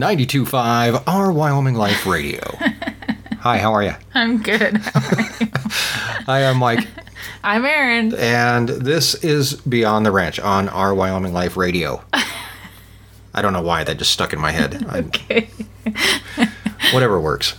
92.5 Our Wyoming Life Radio. Hi, how are you? I'm good. Hi, I'm Mike, I'm Erin. and this is Beyond the Ranch on Our Wyoming Life Radio. I don't know why that just stuck in my head. Okay. whatever works.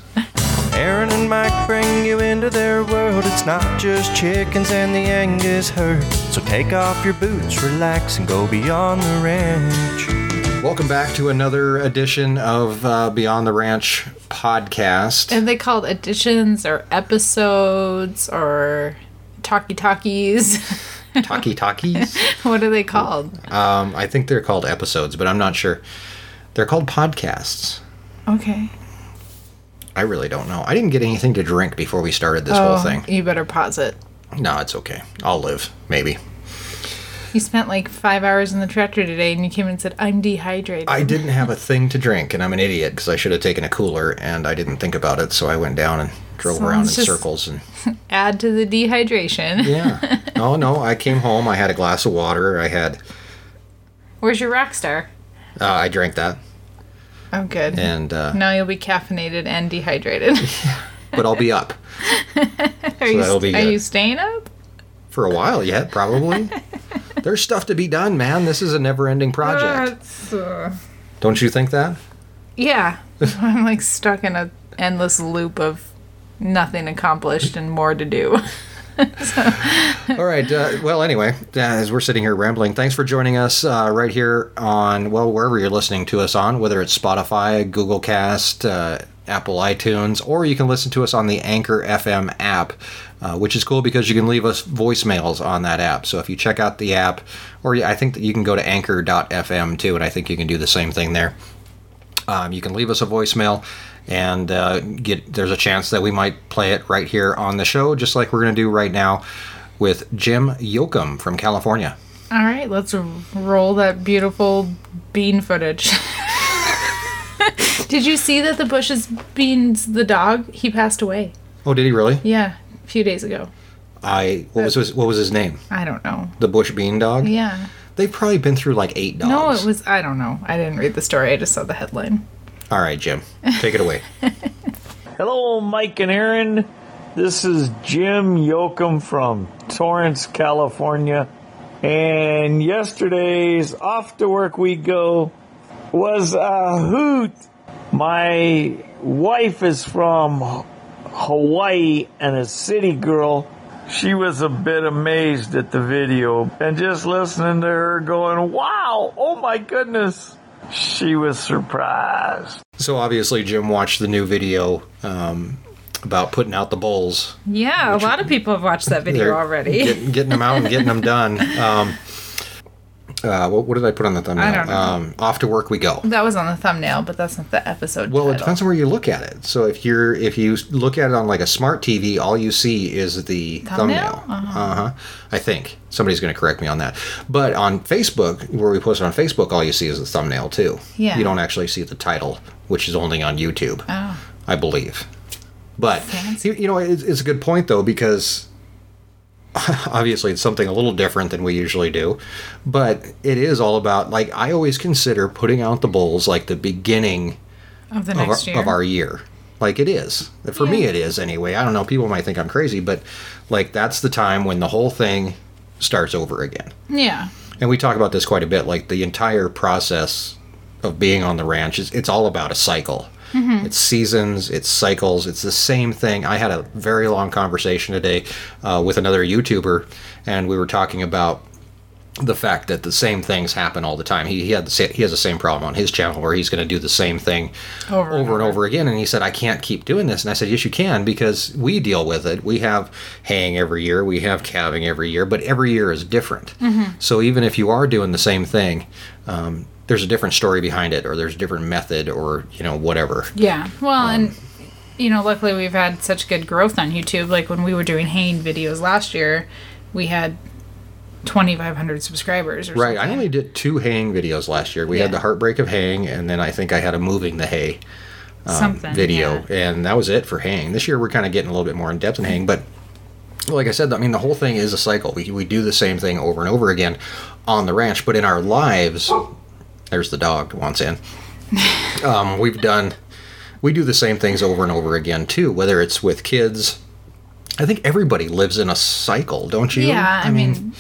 Erin and Mike bring you into their world. It's not just chickens and the Angus herd. So take off your boots, relax, and go beyond the ranch. Welcome back to another edition of uh, Beyond the Ranch podcast. And they called editions or episodes or talkie talkies? Talkie Talkies. what are they called? Um, I think they're called episodes, but I'm not sure. They're called podcasts. Okay. I really don't know. I didn't get anything to drink before we started this whole thing. You better pause it. No, it's okay. I'll live, maybe. You spent like five hours in the tractor today and you came and said, I'm dehydrated. I didn't have a thing to drink, and I'm an idiot because I should have taken a cooler, and I didn't think about it, so I went down and drove around in circles. And Add to the dehydration. yeah, oh no, I came home. I had a glass of water. I had, Where's your rock star? uh, I drank that, Oh, good. and uh, Now you'll be caffeinated and dehydrated. but I'll be up are you, be are you staying up? For a while yet, probably. There's stuff to be done, man. This is a never-ending project. Uh, Don't you think that? Yeah. I'm like stuck in a endless loop of nothing accomplished and more to do. All right. Uh, well, anyway, uh, as we're sitting here rambling, thanks for joining us uh, right here on, well, wherever you're listening to us on, whether it's Spotify, Google Cast, uh, Apple iTunes, or you can listen to us on the Anchor FM app, uh, which is cool because you can leave us voicemails on that app. So if you check out the app, or I think that you can go to anchor.fm too, and I think you can do the same thing there. Um, you can leave us a voicemail and uh, get there's a chance that we might play it right here on the show just like we're going to do right now with jim yoakum from california All right, let's roll that beautiful bean footage. Did you see that the Bush's beans, the dog, he passed away? oh did he really Yeah, a few days ago. i what was his, what was his name I don't know. the bush bean dog Yeah. they've probably been through like eight dogs No, it was, I don't know. I didn't read the story. I just saw the headline. all right jim take it away Hello, Mike and Erin. This is Jim Yoakum from Torrance, California. And yesterday's Off to Work We Go was a hoot. My wife is from Hawaii and a city girl. She was a bit amazed at the video and just listening to her going, wow, oh my goodness. She was surprised. so obviously jim watched the new video um, about putting out the bulls Yeah, a lot of people have watched that video already. Getting, getting them out and getting them done. Um, uh, what, what did I put on the thumbnail? I don't know. Um, off to work we go. that was on the thumbnail, but that's not the episode Well, it depends on where you look at it. So if you're if you look at it on like a smart TV, all you see is the Thumbnail? thumbnail. Uh huh. I think somebody's going to correct me on that. But on Facebook, where we post it on Facebook, all you see is the thumbnail too. Yeah. You don't actually see the title, which is only on YouTube. Oh. I believe. But you, you know, it's, it's a good point though because obviously it's something a little different than we usually do, but it is all about like I always consider putting out the bowls like the beginning Of the of our, year. of our year. Like it is. For me, it is anyway. I don't know. People might think I'm crazy, but like that's the time when the whole thing starts over again. yeah. And we talk about this quite a bit. Like the entire process of being on the ranch is it's all about a cycle. It's seasons, it's cycles, it's the same thing. I had a very long conversation today uh, with another YouTuber, and we were talking about the fact that the same things happen all the time. He, he had the he has the same problem on his channel where he's going to do the same thing Over and over and over again. And he said, I can't keep doing this. And I said, Yes, you can because we deal with it. We have haying every year, we have calving every year, but every year is different. Mm-hmm. So even if you are doing the same thing, um, there's a different story behind it, or there's a different method, or you know whatever. Yeah. Well, Um, and you know, luckily we've had such good growth on YouTube. Like when we were doing haying videos last year, we had 2,500 subscribers. Or Right. I only did two haying videos last year. We had the heartbreak of haying, and then I think I had a moving the hay. something video, yeah. and that was it for hang. This year we're kind of getting a little bit more in depth in hang, but like I said, I mean the whole thing is a cycle. We we do the same thing over and over again on the ranch, but in our lives, there's the dog wants in. um, we've done, we do the same things over and over again too. Whether it's with kids, I think everybody lives in a cycle, don't you? Yeah, I, mean,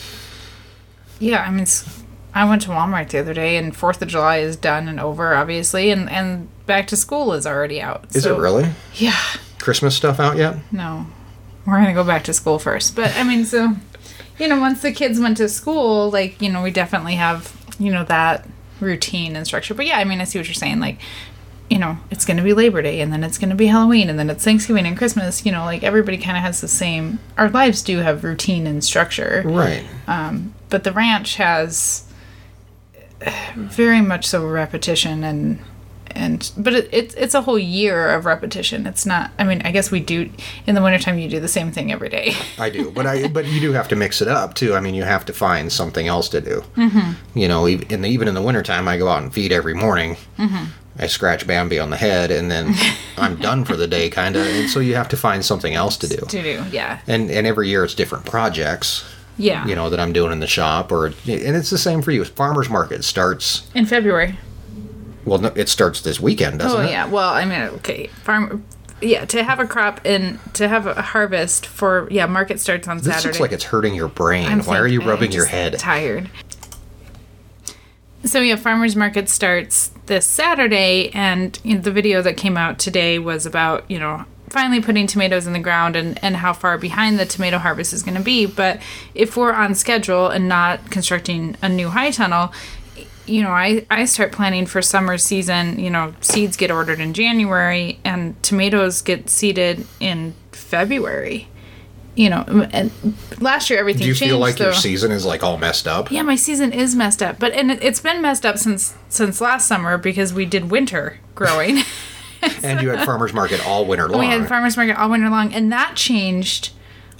yeah, I mean, I went to Walmart the other day, and Fourth of July is done and over, obviously, and and back to school is already out. is so- it really Yeah. Christmas stuff out yet? No, we're gonna go back to school first. But I mean, so you know, once the kids went to school, like you know, we definitely have you know that routine and structure. But yeah, I mean, I see what you're saying. Like, you know, it's gonna be Labor Day, and then it's gonna be Halloween, and then it's Thanksgiving and Christmas. You know, like everybody kind of has the same. Our lives do have routine and structure, Right. Um, but the ranch has eh, very much so repetition and and but it, it's it's a whole year of repetition it's not i mean i guess we do in the wintertime you do the same thing every day I do, but I but you do have to mix it up too. I mean, you have to find something else to do. Mm-hmm. You know, in the, even in the wintertime, I go out and feed every morning. Mm-hmm. I scratch Bambi on the head, and then I'm done for the day, kind of. And so you have to find something else to do. to do yeah And and every year it's different projects. yeah You know that I'm doing in the shop, or and it's the same for you. Farmers market starts. in february Well, no, it starts this weekend, doesn't oh it? Oh yeah well i mean okay farm yeah to have a crop and to have a harvest for yeah market starts on Saturday. This saturday looks like it's hurting your brain. I'm Why are you rubbing your head? Tired. So yeah, farmers market starts this Saturday, and you know, the video that came out today was about you know finally putting tomatoes in the ground and and how far behind the tomato harvest is going to be. But if we're on schedule and not constructing a new high tunnel. You know, I, I start planning for summer season. You know, seeds get ordered in January and tomatoes get seeded in February. You know, and last year everything Do you changed. feel like your season is like all messed up? Yeah, my season is messed up, but and it, it's been messed up since since last summer because we did winter growing. And you had farmers market all winter long. we had farmers market all winter long, and that changed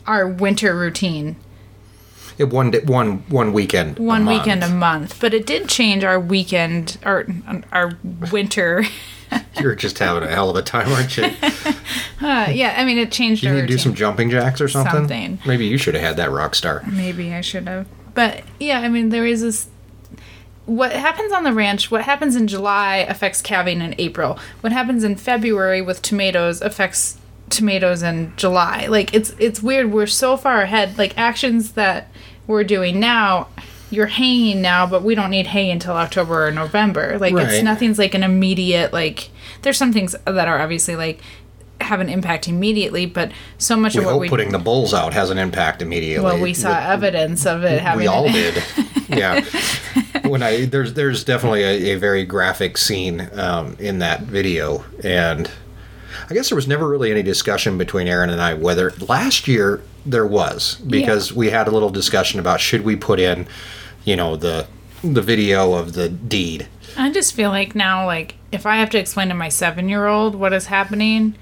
our winter routine It one day, one one weekend. a one month. weekend a month. But it did change our weekend our our winter. You're just having a hell of a time, aren't you? Uh, yeah, I mean it changed You need to do some jumping jacks or something. Something. Maybe you should have had that rock star. Maybe I should have. But yeah, I mean, there is this. What happens on the ranch, what happens in July affects calving in April. What happens in February with tomatoes affects tomatoes in July. Like it's it's weird. We're so far ahead. Like actions that we're doing now, you're haying now, but we don't need hay until October or November. Like Right. it's nothing's like an immediate like. There's some things that are obviously like have an impact immediately, but so much We of what hope we putting the bulls out has an impact immediately. well we saw evidence of it having. we all did. Yeah. when I there's there's definitely a, a very graphic scene um, in that video, and I guess there was never really any discussion between Erin and I whether last year there was because we had a little discussion about should we put in, you know, the the video of the deed. I just feel like now, like, if I have to explain to my seven year old what is happening,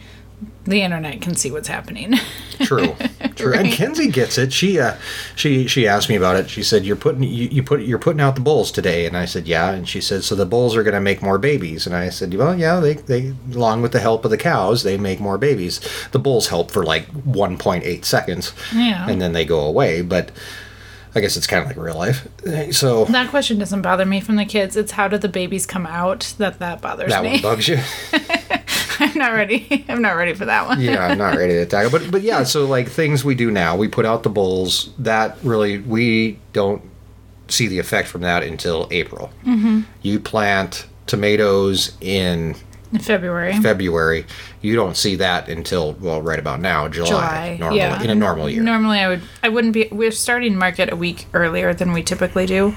the internet can see what's happening. True, true. And Kenzie gets it. She uh, she she asked me about it. She said, "You're putting you, you put you're putting out the bulls today," and I said, "Yeah." And she said, "So the bulls are going to make more babies?" And I said, "Well, yeah. They they along with the help of the cows, they make more babies. The bulls help for like 1.8 seconds, Yeah. and then they go away. But I guess it's kind of like real life. So that question doesn't bother me from the kids. It's how do the babies come out that that bothers that me. one bugs you." I'm not ready. I'm not ready for that one. yeah, I'm not ready to tackle. But but yeah, so like things we do now, we put out the bulls. That really we don't see the effect from that until April. Mm-hmm. You plant tomatoes in In February. February. You don't see that until well, right about now, July. July. normally, yeah. in a normal year. Normally, I would. I wouldn't be. We're starting market a week earlier than we typically do,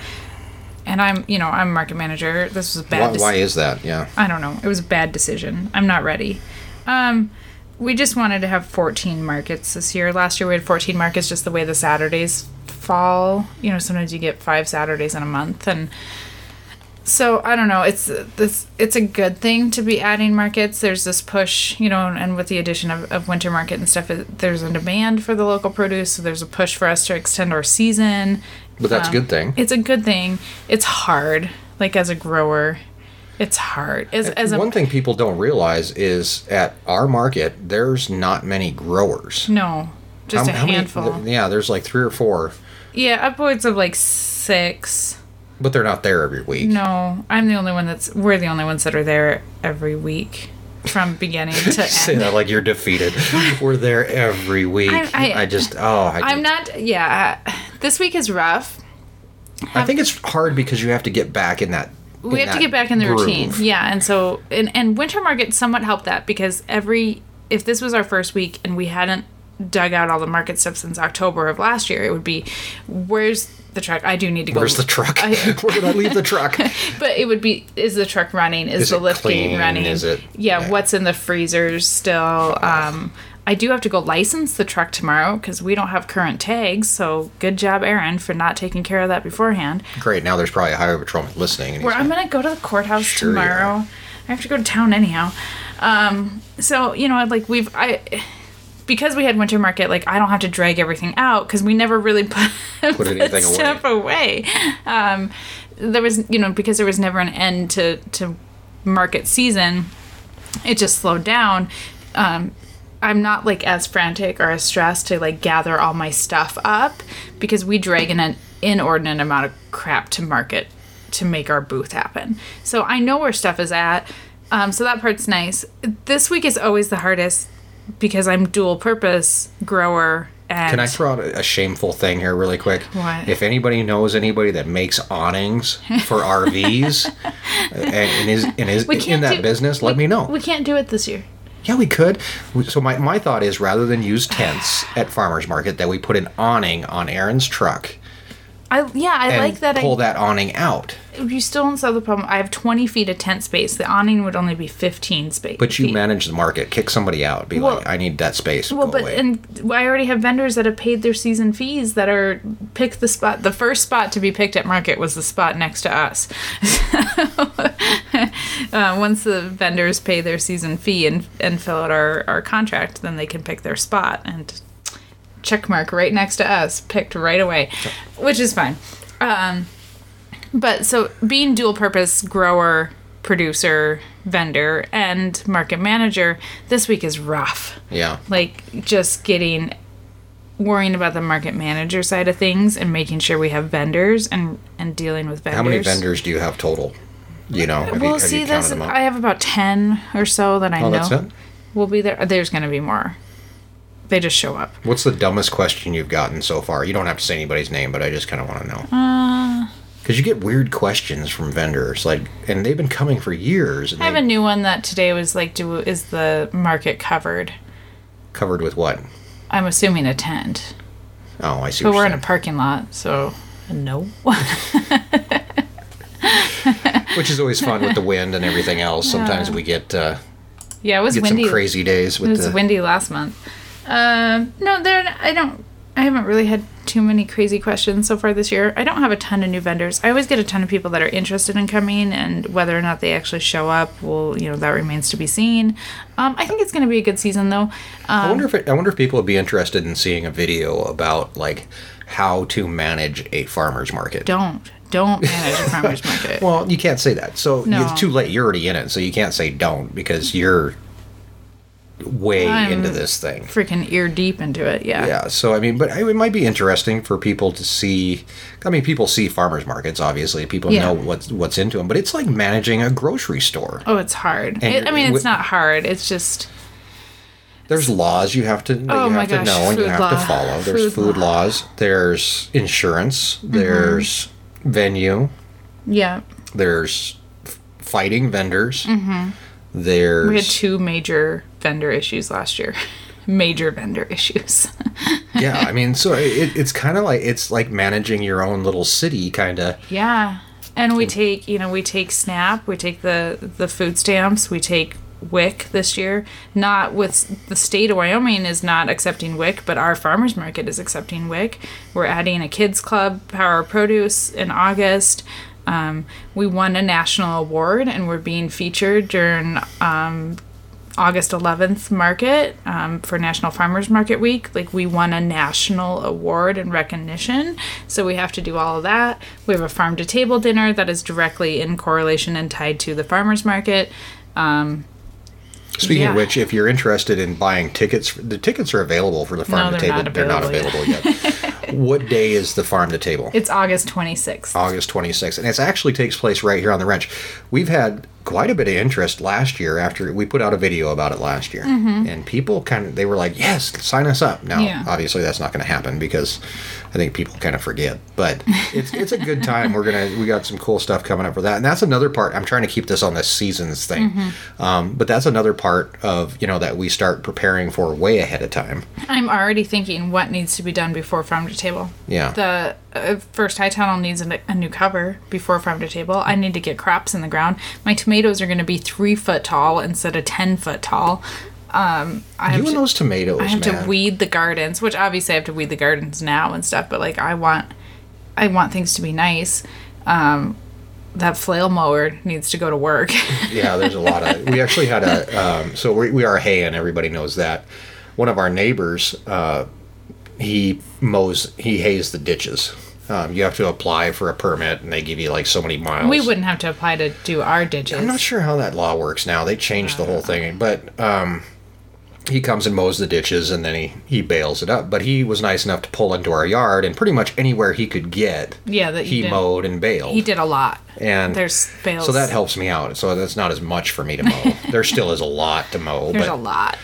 and I'm. You know, I'm a market manager. This was a bad. why, deci- why is that? Yeah. I don't know. It was a bad decision. I'm not ready. Um, we just wanted to have 14 markets this year. Last year we had 14 markets, just the way the Saturdays fall. You know, sometimes you get five Saturdays in a month, and so I don't know. It's this. It's a good thing to be adding markets. There's this push, you know, and with the addition of, of winter market and stuff, it, there's a demand for the local produce. So there's a push for us to extend our season. But that's a good thing. It's a good thing. It's hard, like as a grower. It's hard. As as a One thing people don't realize is at our market, there's not many growers. No, just How- a how many- handful. yeah, there's like three or four. yeah, upwards of like six. But they're not there every week. No, I'm the only one that's. We're the only ones that are there every week, from beginning to Say end. that like you're defeated. We're there every week. I, I- just oh I, I'm not. Yeah, this week is rough. I think it's hard because you have to get back in that. we in have to get back in the groove. routine yeah and so and, and winter market somewhat helped that because every if this was our first week and we hadn't dug out all the market stuff since october of last year it would be where's the truck i do need to go Where's the truck? I- Where did I leave the truck? but it would be is the truck running is, Is the lift clean? running Is it- yeah, yeah. what's in the freezers still um i do have to go license the truck tomorrow because we don't have current tags so good job erin for not taking care of that beforehand Great. Now there's probably a highway patrolman listening. Where I'm gonna go to the courthouse Sure tomorrow. I have to go to town anyhow. Um, so you know, like we've I because we had winter market, like I don't have to drag everything out because we never really put, Put anything away. stuff away. Um, there was you know because there was never an end to to market season, it just slowed down. Um, I'm not like as frantic or as stressed to like gather all my stuff up because we drag in an inordinate amount of crap to market to make our booth happen. So I know where stuff is at. Um, so that part's nice. This week is always the hardest because I'm dual purpose grower and Can I throw out a shameful thing here, really quick? What? If anybody knows anybody that makes awnings for RVs and, and is, and is in can't that do- business, let me know. We can't do it this year. Yeah, we could. So my, my thought is rather than use tents at farmers market, that we put an awning on Erin's truck I yeah, I like that. pull I, that awning out. You still don't solve the problem. I have 20 feet of tent space. The awning would only be 15 space. But you feet. manage the market. Kick somebody out. Be Well- like, I need that space. Well, Go but away. and I already have vendors that have paid their season fees that are pick the spot. The first spot to be picked at market was the spot next to us. uh, once the vendors pay their season fee and and fill out our our contract, then they can pick their spot and check mark right next to us, picked right away, which is fine. Um, but so being dual purpose grower, producer, vendor, and market manager, this week is rough yeah. like just getting worrying about the market manager side of things and making sure we have vendors and and dealing with vendors. How many vendors do you have total? You know, have you, Well, have see, you this? I have about ten or so that I oh, know. Will be there. There's going to be more. They just show up. What's the dumbest question you've gotten so far? You don't have to say anybody's name, but I just kind of want to know. Uh, Because you get weird questions from vendors, like, and they've been coming for years. And I have they a new one that today was like, "Do is the market covered?" covered with what? I'm assuming a tent, Oh, I see. but what we're you're in a parking lot, so no. which is always fun with the wind and everything else. Sometimes we get uh, yeah, it was get windy. some crazy days It with was the. windy last month. Um, no, there. I don't. I haven't really had too many crazy questions so far this year. I don't have a ton of new vendors. I always get a ton of people that are interested in coming, and whether or not they actually show up, well, you know, that remains to be seen. Um, I think it's going to be a good season, though. I Um, wonder if it, I wonder if people would be interested in seeing a video about like how to manage a farmer's market. don't don't manage a farmers market. Well, you can't say that. So No. it's too late. You're already in it, so you can't say don't because you're way I'm- into this thing. Freaking ear deep into it. Yeah. Yeah. So I mean, but it might be interesting for people to see. I mean, people see farmers markets. Obviously, people Yeah. know what's what's into them. But it's like managing a grocery store. Oh, it's hard. It, I mean, it's with- not hard. It's just There's laws you have to Oh you my have to gosh, know and you have law. to follow. There's Food food, law. laws. There's insurance. Mm-hmm. There's venue. yeah. There's f- fighting vendors. Mm-hmm. There's We had two major vendor issues last year. major vendor issues. yeah. I mean, so it, it's kind of like it's like managing your own little city, kind of. Yeah. And we mm. take, you know, we take SNAP, we take the the food stamps, we take WIC this year. Not with the state of Wyoming is not accepting WIC, but our farmers market is accepting WIC. We're adding a kids club, Power Produce, in August. Um, we won a national award and we're being featured during um, August 11th market um, for National Farmers Market Week. Like, we won a national award and recognition. So, we have to do all of that. We have a farm to table dinner that is directly in correlation and tied to the farmers market. Um, Speaking Yeah. of which, if you're interested in buying tickets, the tickets are available for the farm No, to table. not they're not available available yet. what day is the farm to table? It's August 26th. August 26th. And it actually takes place right here on the ranch. We've had quite a bit of interest last year after we put out a video about it last year. And people kind of, they were like, yes, sign us up. Now, Yeah. obviously, that's not going to happen because I think people kind of forget. But it's, it's a good time. We're going to, we got some cool stuff coming up for that. And that's another part. I'm trying to keep this on this seasons thing. Um, but that's another part of, you know, that we start preparing for way ahead of time. I'm already thinking what needs to be done before farm to table. Yeah. The uh, first high tunnel needs a, a new cover before farm to table. I need to get crops in the ground. My tomatoes are going to be three foot tall instead of ten foot tall. Um, I have you and to, those tomatoes, I have man. to weed the gardens, which obviously I have to weed the gardens now and stuff. But like I want, I want things to be nice. Um, that flail mower needs to go to work. yeah, there's a lot of. We actually had a. Um, so we, we are hay, and everybody knows that. One of our neighbors, uh, he mows, he hays the ditches. Um, you have to apply for a permit, and they give you like so many miles. we wouldn't have to apply to do our ditches. I'm not sure how that law works now. They changed the whole thing, but um, he comes and mows the ditches, and then he he bales it up. But he was nice enough to pull into our yard, and pretty much anywhere he could get, Yeah, that he mowed and baled. He did a lot. and There's bales. So that helps me out. So that's not as much for me to mow. there still is a lot to mow, There's but a lot.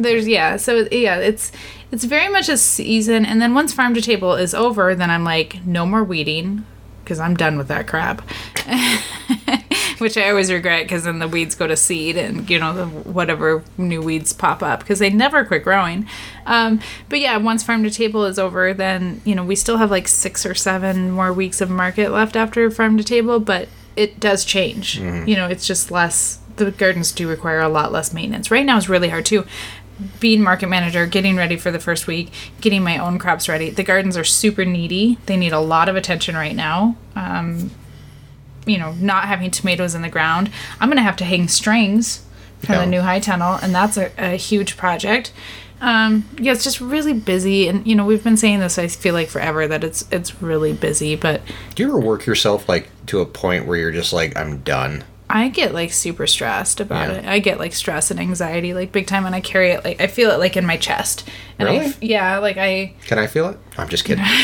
There's yeah. So yeah, it's it's very much a season, and then once farm to table is over, then I'm like, no more weeding, because I'm done with that crap. Which I always regret, because then the weeds go to seed, and you know the whatever new weeds pop up, because they never quit growing. Um, but yeah, once farm to table is over, then you know we still have like six or seven more weeks of market left after farm to table, but it does change. You know, it's just less. The gardens do require a lot less maintenance. Right now is really hard too being market manager, getting ready for the first week, getting my own crops ready. The gardens are super needy. They need a lot of attention right now. Um, you know, not having tomatoes in the ground. I'm going to have to hang strings for Yeah. the new high tunnel, and that's a, a huge project. Um, yeah, it's just really busy, and you know we've been saying this. I feel like forever that it's it's really busy, but do you ever work yourself like to a point where you're just like, I'm done? I get like super stressed about Yeah. it. I get like stress and anxiety like big time, and I carry it like I feel it like in my chest. And I Really? f- yeah, like I Can I feel it? I'm just kidding.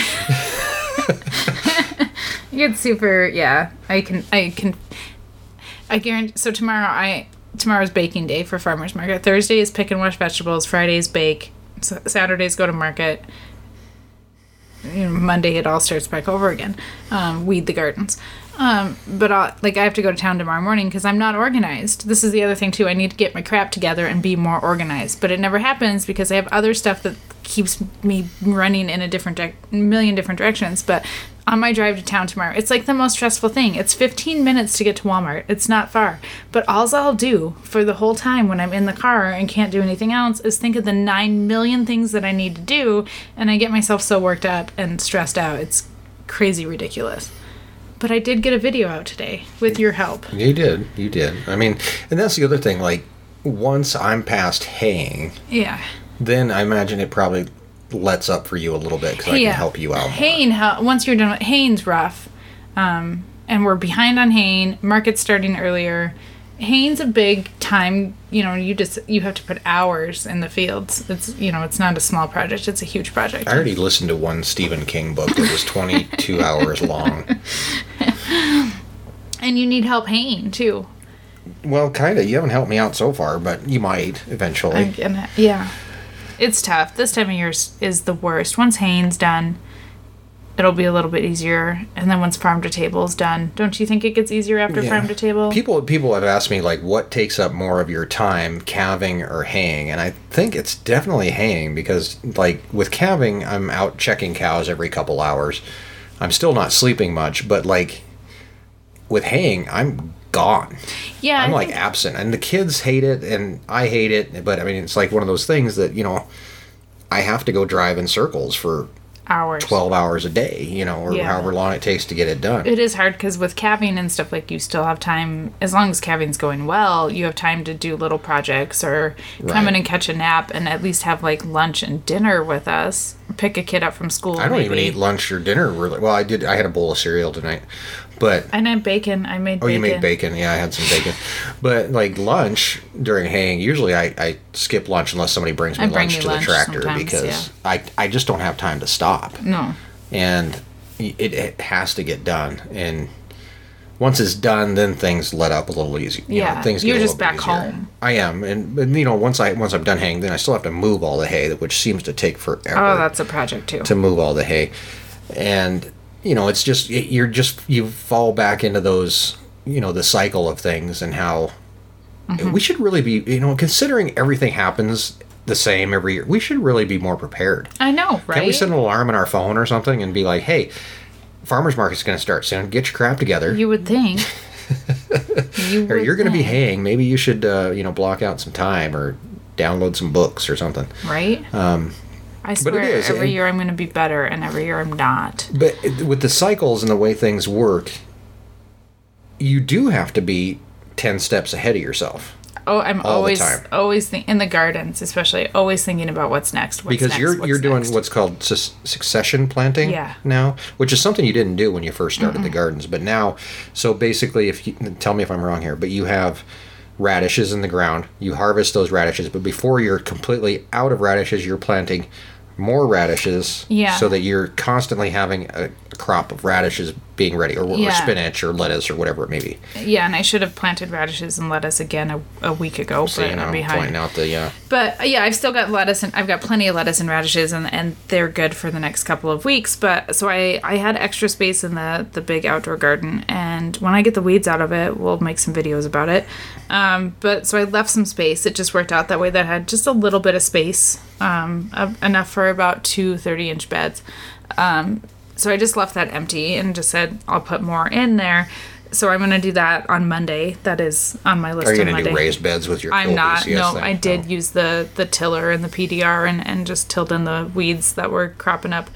You get super. Yeah, I can. I can. I guarantee. So tomorrow, I tomorrow's baking day for farmers market. Thursday is pick and wash vegetables. Fridays bake. Saturdays go to market. You know, Monday it all starts back over again. Um, weed the gardens. Um, but i like I have to go to town tomorrow morning because I'm not organized. This is the other thing too. I need to get my crap together and be more organized. But it never happens because I have other stuff that keeps me running in a different di- million different directions. But on my drive to town tomorrow, it's like the most stressful thing. It's 15 minutes to get to Walmart. It's not far. But all I'll do for the whole time when I'm in the car and can't do anything else is think of the 9 million things that I need to do. And I get myself so worked up and stressed out. It's crazy ridiculous. But I did get a video out today with your help. you did. You did. I mean, and that's the other thing. Like, once I'm past haying, Yeah. then I imagine it probably lets up for you a little bit because I can help you out. Haying, once you're done with Haying's rough. Um, and we're behind on Haying. Market's starting earlier. Haying's a big time, you know, you just you have to put hours in the fields. It's you know, it's not a small project, it's a huge project. I already listened to one Stephen King book that was 22 hours long. And you need help Haying too. Well, kind of. You haven't helped me out so far, but you might eventually. Gonna, yeah. It's tough. This time of year is, the worst. Once Haying's done, it'll be a little bit easier. And then once farm to table is done, don't you think it gets easier after Yeah. farm to table? People people have asked me like what takes up more of your time, calving or haying, and I think it's definitely haying because like with calving, I'm out checking cows every couple hours. I'm still not sleeping much, but like with haying, I'm gone. yeah, I'm like absent, and the kids hate it, and I hate it. But I mean, it's like one of those things that you know, I have to go drive in circles for hours. 12 hours a day, you know, or Yeah. however long it takes to get it done. It is hard because with calving and stuff, like you still have time, as long as calving's going well, you have time to do little projects or come in and catch a nap and at least have like lunch and dinner with us. Pick a kid up from school. I don't even eat lunch or dinner really. Well, I did. I had a bowl of cereal tonight, but And I bacon. I made oh, bacon. you made bacon. Yeah, I had some bacon. But like lunch during haying, usually I, I skip lunch unless somebody brings me I lunch you to the tractor because yeah. I I just don't have time to stop. No. and it, it has to get done. And once it's done, then things let up a little easy. you know, Yeah, things you're just back easier. home. I am, and but, you know, once I once I'm done haying, then I still have to move all the hay, which seems to take forever Oh, that's a project too. to move all the hay, and you know, it's just you're just you fall back into those you know the cycle of things and how Mm-hmm. we should really be you know considering everything happens the same every year we should really be more prepared I know, right? can't we set an alarm on our phone or something and be like hey farmers market's going to start soon get your crap together You would think. you or you're going to be haying maybe you should uh, you know block out some time or download some books or something right? um, I swear, is, every year I'm going to be better, and every year I'm not. But with the cycles and the way things work, you do have to be 10 steps ahead of yourself. Oh, I'm always, always think in the gardens, especially, always thinking about what's next. What's because next, you're you're doing next. what's called sus- succession planting Yeah. now, which is something you didn't do when you first started the gardens. But now, so basically, if you tell me if I'm wrong here, but you have radishes in the ground, you harvest those radishes, but before you're completely out of radishes, you're planting more radishes, Yeah. so that you're constantly having a, a crop of radishes being ready, or, or spinach, or lettuce, or whatever it may be. Yeah, and I should have planted radishes and lettuce again a, a week ago, So but you know, I'm pointing behind. out the uh, But uh, yeah, I've still got lettuce and I've got plenty of lettuce and radishes and, and they're good for the next couple of weeks. But so I, I had extra space in the, the big outdoor garden and when I get the weeds out of it, we'll make some videos about it. Um, but so I left some space. It just worked out that way that I had just a little bit of space, um, enough for about two 30 inch beds. Um, so I just left that empty and just said I'll put more in there. So I'm gonna do that on Monday. That is on my list. Are you going to Monday. do raised beds with your? I'm not. Yes, no, thank- I did oh. use the the tiller and the PDR and and just tilled in the weeds that were cropping up.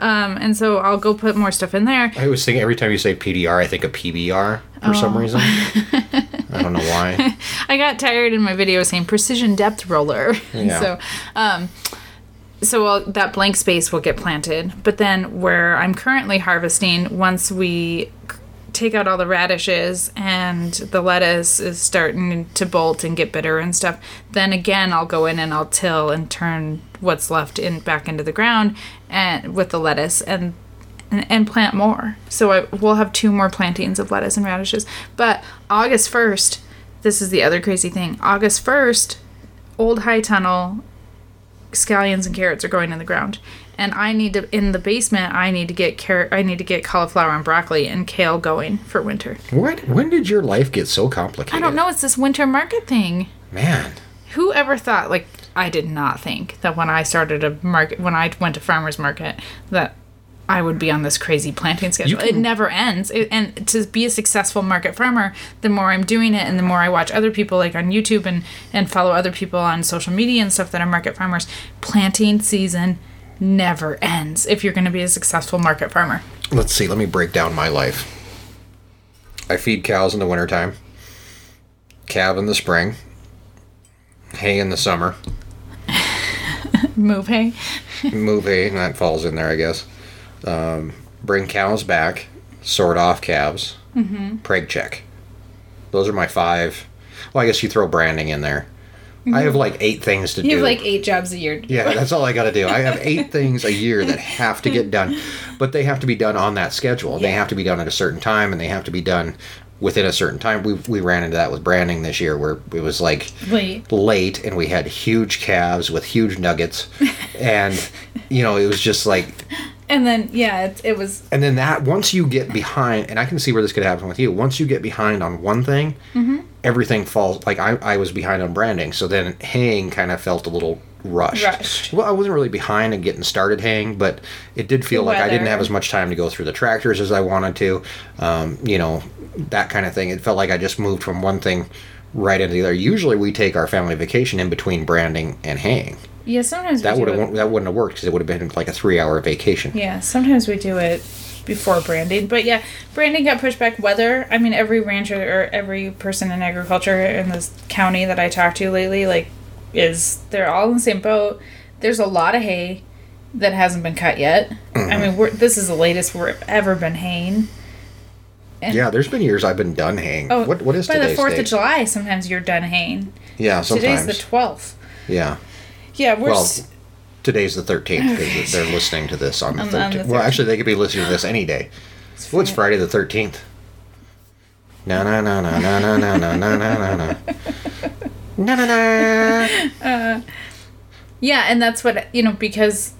Um, and so I'll go put more stuff in there. I always think every time you say PDR, I think of PBR for Oh. some reason. I don't know why. I got tired in my video saying precision depth roller. Yeah. so, um, so that blank space will get planted. But then where I'm currently harvesting, once we take out all the radishes and the lettuce is starting to bolt and get bitter and stuff, then again I'll go in and I'll till and turn what's left in back into the ground and with the lettuce and and, and plant more. So I, we'll have two more plantings of lettuce and radishes. But August 1st, this is the other crazy thing. August 1st, Old High Tunnel scallions and carrots are going in the ground. And I need to in the basement I need to get carrot I need to get cauliflower and broccoli and kale going for winter. What? When did your life get so complicated? I don't know, it's this winter market thing. man. Who ever thought like I did not think that when I started a market when I went to farmers market that I would be on this crazy planting schedule. it never ends. It, and to be a successful market farmer, the more I'm doing it and the more I watch other people like on YouTube and and follow other people on social media and stuff that are market farmers, planting season never ends if you're going to be a successful market farmer. Let's see. Let me break down my life. I feed cows in the wintertime, calve in the spring, hay in the summer, Move hay. move hay, and that falls in there, I guess. Um, bring cows back, sort off calves, mm-hmm. preg check. Those are my five. Well, I guess you throw branding in there. I have like eight things to do. You have like 8 jobs a year. Yeah, that's all I got to do. I have eight things a year that have to get done, but they have to be done on that schedule. They have to be done at a certain time, and they have to be done within a certain time. We we ran into that with branding this year, where it was like Late. late, and we had huge calves with huge nuggets, and you know it was just like And then yeah, it, it was and then that once you get behind, and I can see where this could happen with you. Once you get behind on one thing, everything falls. Like I, I was behind on branding, so then Hang kind of felt a little rushed. Rushed. Well, I wasn't really behind in getting started Hang, but it did feel The like I didn't have as much time to go through the tractors as I wanted to. Um, you know, that kind of thing. It felt like I just moved from one thing right into the other. Usually, we take our family vacation in between branding and haying. Yeah, sometimes That would have that wouldn't have worked because it would have been like a three hour vacation. Yeah, sometimes we do it before branding. But yeah, branding got pushed back. Weather, I mean, every rancher or every person in agriculture in this county that I talked to lately, like, is they're all in the same boat. There's a lot of hay that hasn't been cut yet. Mm-hmm. I mean, we're, this is the latest we've ever been haying. And- Yeah, there's been years I've been done haying. Oh, what what is by the Fourth of July? Sometimes you're done haying. Yeah, sometimes. Today's the twelfth. yeah. Yeah, we're Well, s- today's the 13th because they're listening to this on the On the- on 13th. Well, actually, they could be listening to this any day. Well, it's Friday the 13th. Na na na na na na na na na na na na. Na na na. Yeah, and that's what you know because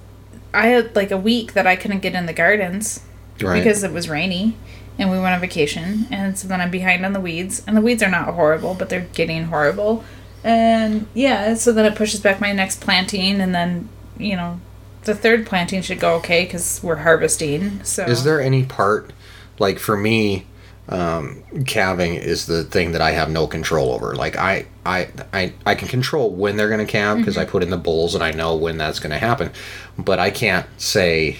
I had like a week that I couldn't get in the gardens Right. because it was rainy and we went on vacation and so then I'm behind on the weeds and the weeds are not horrible but they're getting horrible and yeah so then it pushes back my next planting and then you know the third planting should go okay because we're harvesting so Is there any part, like for me, um, calving is the thing that I have no control over. Like I, I, I, I can control when they're going to calve because I put in the bulls and I know when that's going to happen, but I can't say.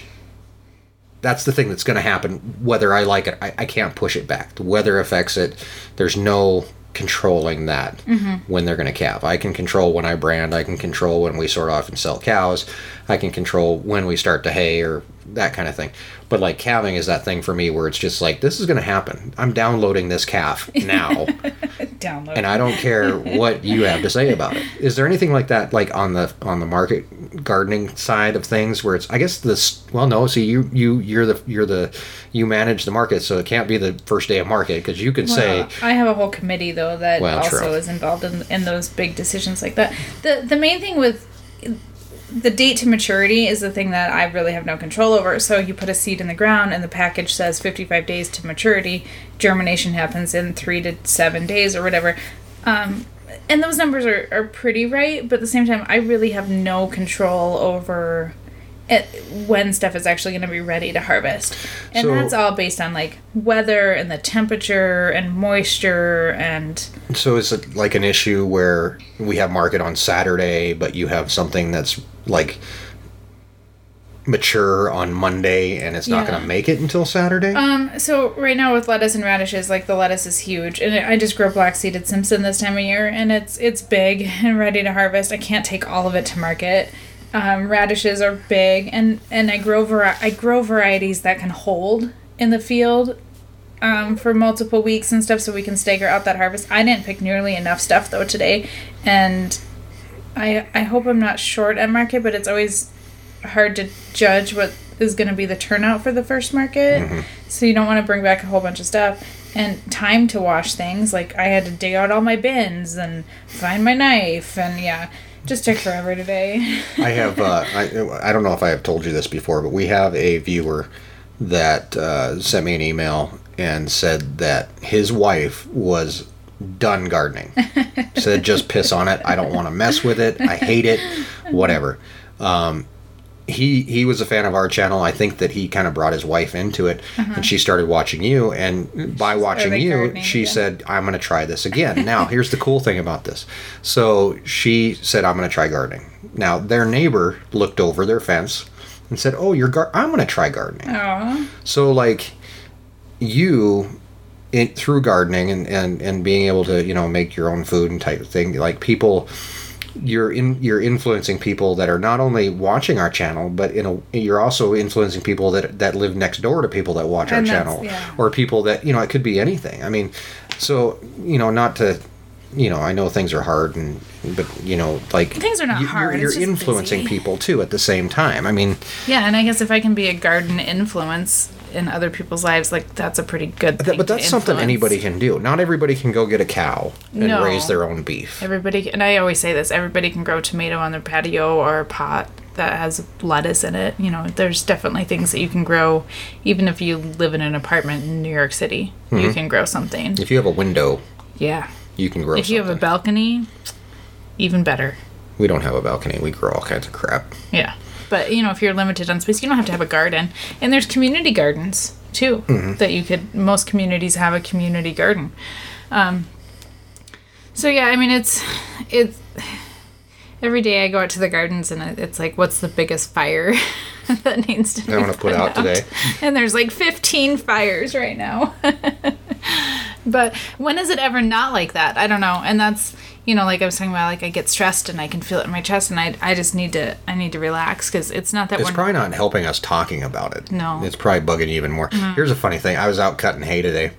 That's the thing that's going to happen. Whether I like it, I, I can't push it back. The weather affects it. There's no controlling that mm-hmm. when they're going to calve. I can control when I brand. I can control when we sort off and sell cows. I can control when we start to hay or that kind of thing. But like calving is that thing for me where it's just like this is going to happen. I'm downloading this calf now, download and I don't care what you have to say about it. Is there anything like that, like on the on the market gardening side of things, where it's I guess this? Well, no. See, you you you're the you're the you manage the market, so it can't be the first day of market because you could say I have a whole committee though that Well, also true. is involved in, in those big decisions like that. The the main thing with the date to maturity is the thing that I really have no control over. So you put a seed in the ground and the package says 55 days to maturity. Germination happens in 3 to 7 days or whatever. Um and those numbers are, are pretty right, but at the same time I really have no control over it, when stuff is actually going to be ready to harvest. And So- that's all based on like weather and the temperature and moisture and So is it like an issue where we have market on Saturday, but you have something that's like mature on Monday and it's not Yeah. going to make it until Saturday? um so right now with lettuce and radishes like the lettuce is huge and I just grow black seeded Simpson this time of year and it's it's big and ready to harvest. I can't take all of it to market. Um, radishes are big and and I grow vari- I grow varieties that can hold in the field um, for multiple weeks and stuff so we can stagger out that harvest. I didn't pick nearly enough stuff though today and I I hope I'm not short at market, but it's always hard to judge what is going to be the turnout for the first market. So you don't want to bring back a whole bunch of stuff and time to wash things. Like I had to dig out all my bins and find my knife and yeah, just took forever today. I have, uh, I, I don't know if I have told you this before, but we have a viewer that uh, sent me an email and said that his wife was done gardening. said, just piss on it. I don't want to mess with it. I hate it. Whatever. Um, he he was a fan of our channel. I think that he kind of brought his wife into it, and she started watching you. And by watching you, she again. said, "I'm going to try this again." Now, here's the cool thing about this. So she said, "I'm going to try gardening." Now, their neighbor looked over their fence and said, "Oh, you're gar- I'm going to try gardening." Aw. So like you in, through gardening and, and, and being able to, you know, make your own food and type of thing, like people you're in you're influencing people that are not only watching our channel, but in a you're also influencing people that that live next door to people that watch our And that's- channel. yeah. Or people that, you know, it could be anything. I mean, so, you know, not to you know, I know things are hard and but you know, like Things are not you, hard, You're, you're influencing busy. people too at the same time. I mean, Yeah, and I guess if I can be a garden influence in other people's lives, like that's a pretty good thing. Th- but that's something anybody can do. Not everybody can go get a cow and No. raise their own beef. Everybody, and I always say this: everybody can grow tomato on their patio or a pot that has lettuce in it. You know, there's definitely things that you can grow, even if you live in an apartment in New York City. Mm-hmm. You can grow something. If you have a window, Yeah. you can grow If you have a balcony, even better. we don't have a balcony. We grow all kinds of crap. Yeah. But you know, if you're limited on space, you don't have to have a garden. And there's community gardens too that you could. Most communities have a community garden. Um, so yeah, I mean, it's it's every day I go out to the gardens and it's like, what's the biggest fire that needs to be I want to put out today. And there's like 15 fires right now. but when is it ever not like that? I don't know. And that's, you know, like I was talking about, like I get stressed and I can feel it in my chest and I, I just need to, I need to relax because it's not that It's probably not helping us talking about it. No. It's probably bugging you even more. Here's a funny thing. I was out cutting hay today,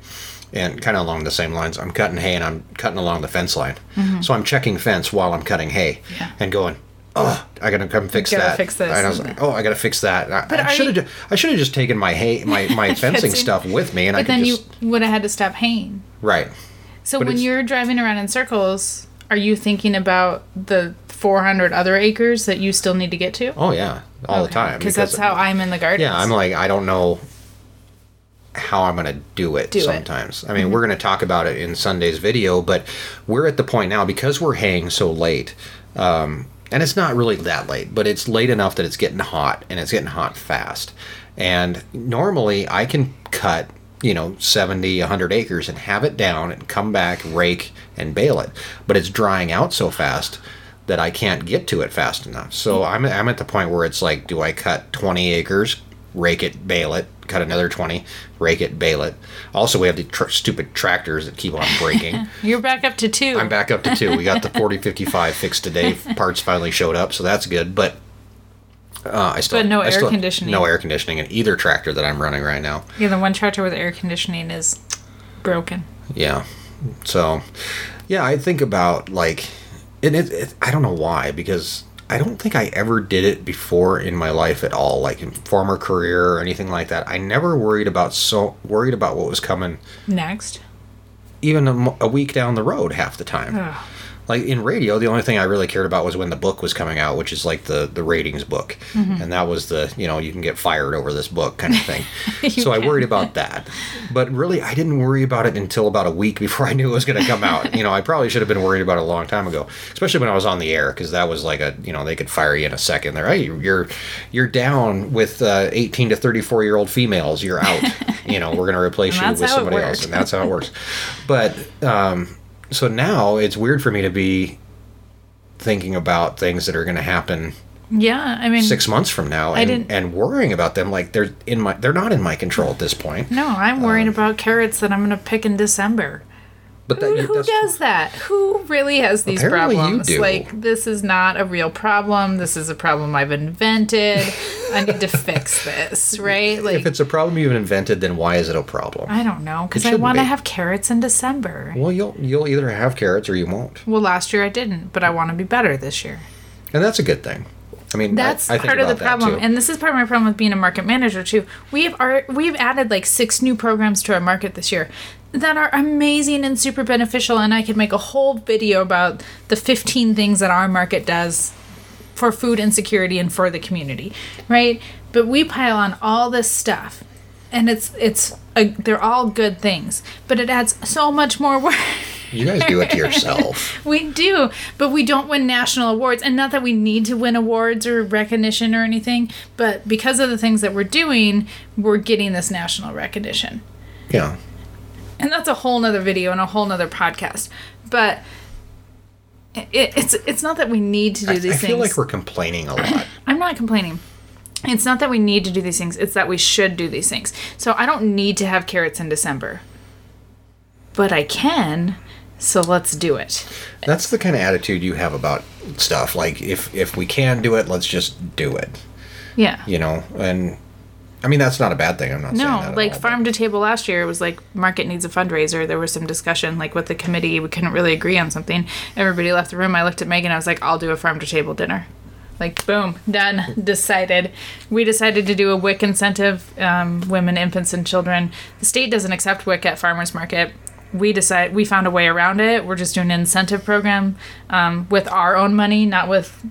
and kind of along the same lines. I'm cutting hay and I'm cutting along the fence line. So I'm checking fence while I'm cutting hay Mm-hmm. Yeah. and going, oh, I gotta come fix Gotta that. fix this. And I was like, oh, I gotta fix that. I- But I should have. you- I should have just taken my hay, my my fencing stuff with me, and I But could then just you would have had to stop haying. right. So But when you're driving around in circles, are you thinking about the 400 other acres that you still need to get to? Oh yeah, all the time. Because that's how I'm in the garden. Yeah, I'm like I don't know how I'm gonna do it Do it. Mm-hmm. sometimes. I mean, we're gonna talk about it in Sunday's video, but we're at the point now because we're haying so late. Um, and it's not really that late, but it's late enough that it's getting hot and it's getting hot fast. And normally I can cut, you know, 70, 100 acres and have it down and come back, rake, and bale it. But it's drying out so fast that I can't get to it fast enough. So mm. I'm, I'm at the point where it's like, do I cut 20 acres, rake it, bale it, cut another 20, rake it, bale it? Also, we have the tr- stupid tractors that keep on breaking. You're back up to two. I'm back up to two. We got the 4055 fixed today. Parts finally showed up, so that's good. But uh, I still But no I air still- conditioning. No air conditioning in either tractor that I'm running right now. Yeah, the one tractor with air conditioning is broken. Yeah. So, yeah, I think about like, and it, it. I don't know why because I don't think I ever did it before in my life at all, like in former career or anything like that. I never worried about so worried about what was coming, Next. even a, a week down the road half the time. Ugh. Like in radio the only thing i really cared about was when the book was coming out which is like the the ratings book. Mm-hmm. and that was the you know you can get fired over this book kind of thing. So i worried about that. But really i didn't worry about it until about a week before i knew it was going to come out. You know i probably should have been worried about it a long time ago especially when i was on the air because that was like a you know they could fire you in a second. They're hey you're you're down with uh, 18 to 34 year old females. You're out. You know we're going to replace you with somebody else. and that's how it works. But um so now it's weird for me to be thinking about things that are going to happen Yeah, I mean, six months from now and, and worrying about them like they're in my they're not in my control at this point no, I'm Um, about carrots that I'm going to pick in December. But that, Who, who does that? Who really has these problems? Like, this is not a real problem. This is a problem I've invented. I need to fix this, right? Like, if it's a problem you've invented then why is it a problem I don't know, because I want to have carrots in December. well you'll you'll either have carrots or you won't Well, last year I didn't, but I want to be better this year. and that's a good thing i mean That's I, think part of the problem, and this is part of my problem with being a market manager too. We've our, we've added like six new programs to our market this year that are amazing and super beneficial, and I could make a whole video about the 15 things that our market does for food insecurity and for the community, right? But we pile on all this stuff, and it's it's a, they're all good things, but it adds so much more work. you guys do it to yourself We do, but we don't win national awards. And not that we need to win awards or recognition or anything, but because of the things that we're doing, we're getting this national recognition. yeah And that's a whole nother video and a whole nother podcast. But it, it's it's not that we need to do I, these I things. feel like we're complaining a lot I'm not complaining. It's not that we need to do these things, it's that we should do these things. So I don't need to have carrots in December. But I can, so let's do it. that's the kind of attitude you have about stuff like if if we can do it let's just do it Yeah. you know and i mean that's not a bad thing i'm not saying that No, like all, farm to table last year, it was like market needs a fundraiser. There was some discussion, like with the committee, we couldn't really agree on something. Everybody left the room. I looked at Megan. I was like, "I'll do a farm to table dinner." Like boom, done, decided. We decided to do a WIC incentive, um, women, infants, and children. The state doesn't accept WIC at farmers market. We decide we found a way around it. We're just doing an incentive program um, with our own money, not with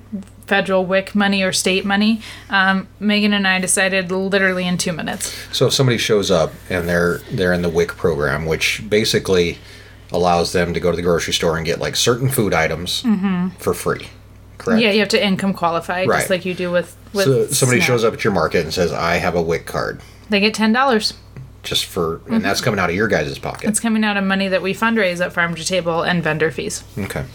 federal WIC money or state money. Um, Megan and I decided literally in two minutes. So if somebody shows up and they're they're in the WIC program, which basically allows them to go to the grocery store and get like certain food items for free, correct? Mm-hmm. Yeah, you have to income qualify, Right. just like you do with with. So somebody SNAP. shows up at your market and says, "I have a WIC card," They get ten dollars. just for, and that's coming out of your guys' pocket. Mm-hmm. It's coming out of money that we fundraise at Farm to Table and vendor fees. okay.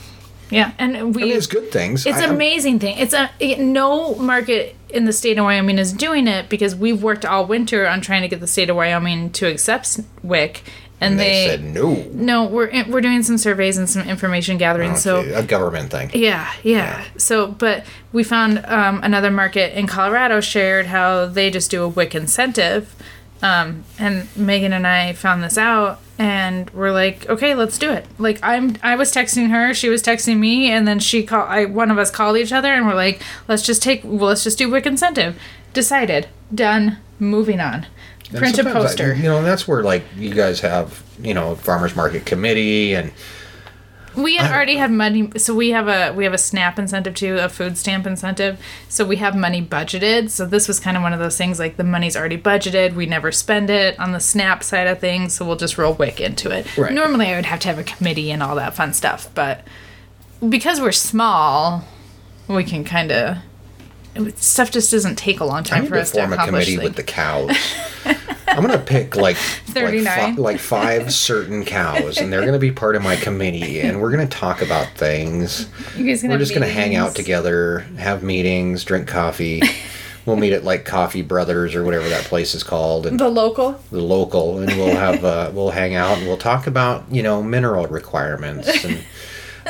Yeah, and we. I mean, it's good things. It's I- an I'm- amazing thing. It's a no market in the state of Wyoming is doing it because we've worked all winter on trying to get the state of Wyoming to accept WIC, and, And they, they, said no. no. We're we're doing some surveys and some information gathering. so a government thing. Yeah, yeah. So, but we found um, another market in Colorado shared how they just do a WIC incentive. Um, and Megan and I found this out and we're like, okay, let's do it. Like I'm, I was texting her, she was texting me, and then she called. I one of us called each other, and we're like, let's just take, well, let's just do WIC incentive. Decided, done, moving on. And Print a sometimes I- poster. you know, and that's where like you guys have, you know, farmers market committee and We had already had money, so we have a we have a SNAP incentive too, a food stamp incentive. So we have money budgeted. So this was kind of one of those things like the money's already budgeted. We never spend it on the SNAP side of things, so we'll just roll WIC into it. Right. Normally, I would have to have a committee and all that fun stuff, but because we're small, we can kind of stuff just doesn't take a long time for to us to form a committee like- with the cows. I'm gonna pick like like, fi- like five certain cows, and they're gonna be part of my committee, and we're gonna talk about things. You guys can We're just gonna hang out together, have meetings, drink coffee. we'll meet at like Coffee Brothers or whatever that place is called, and The local. the local, and we'll have uh, we'll hang out and we'll talk about you know mineral requirements and.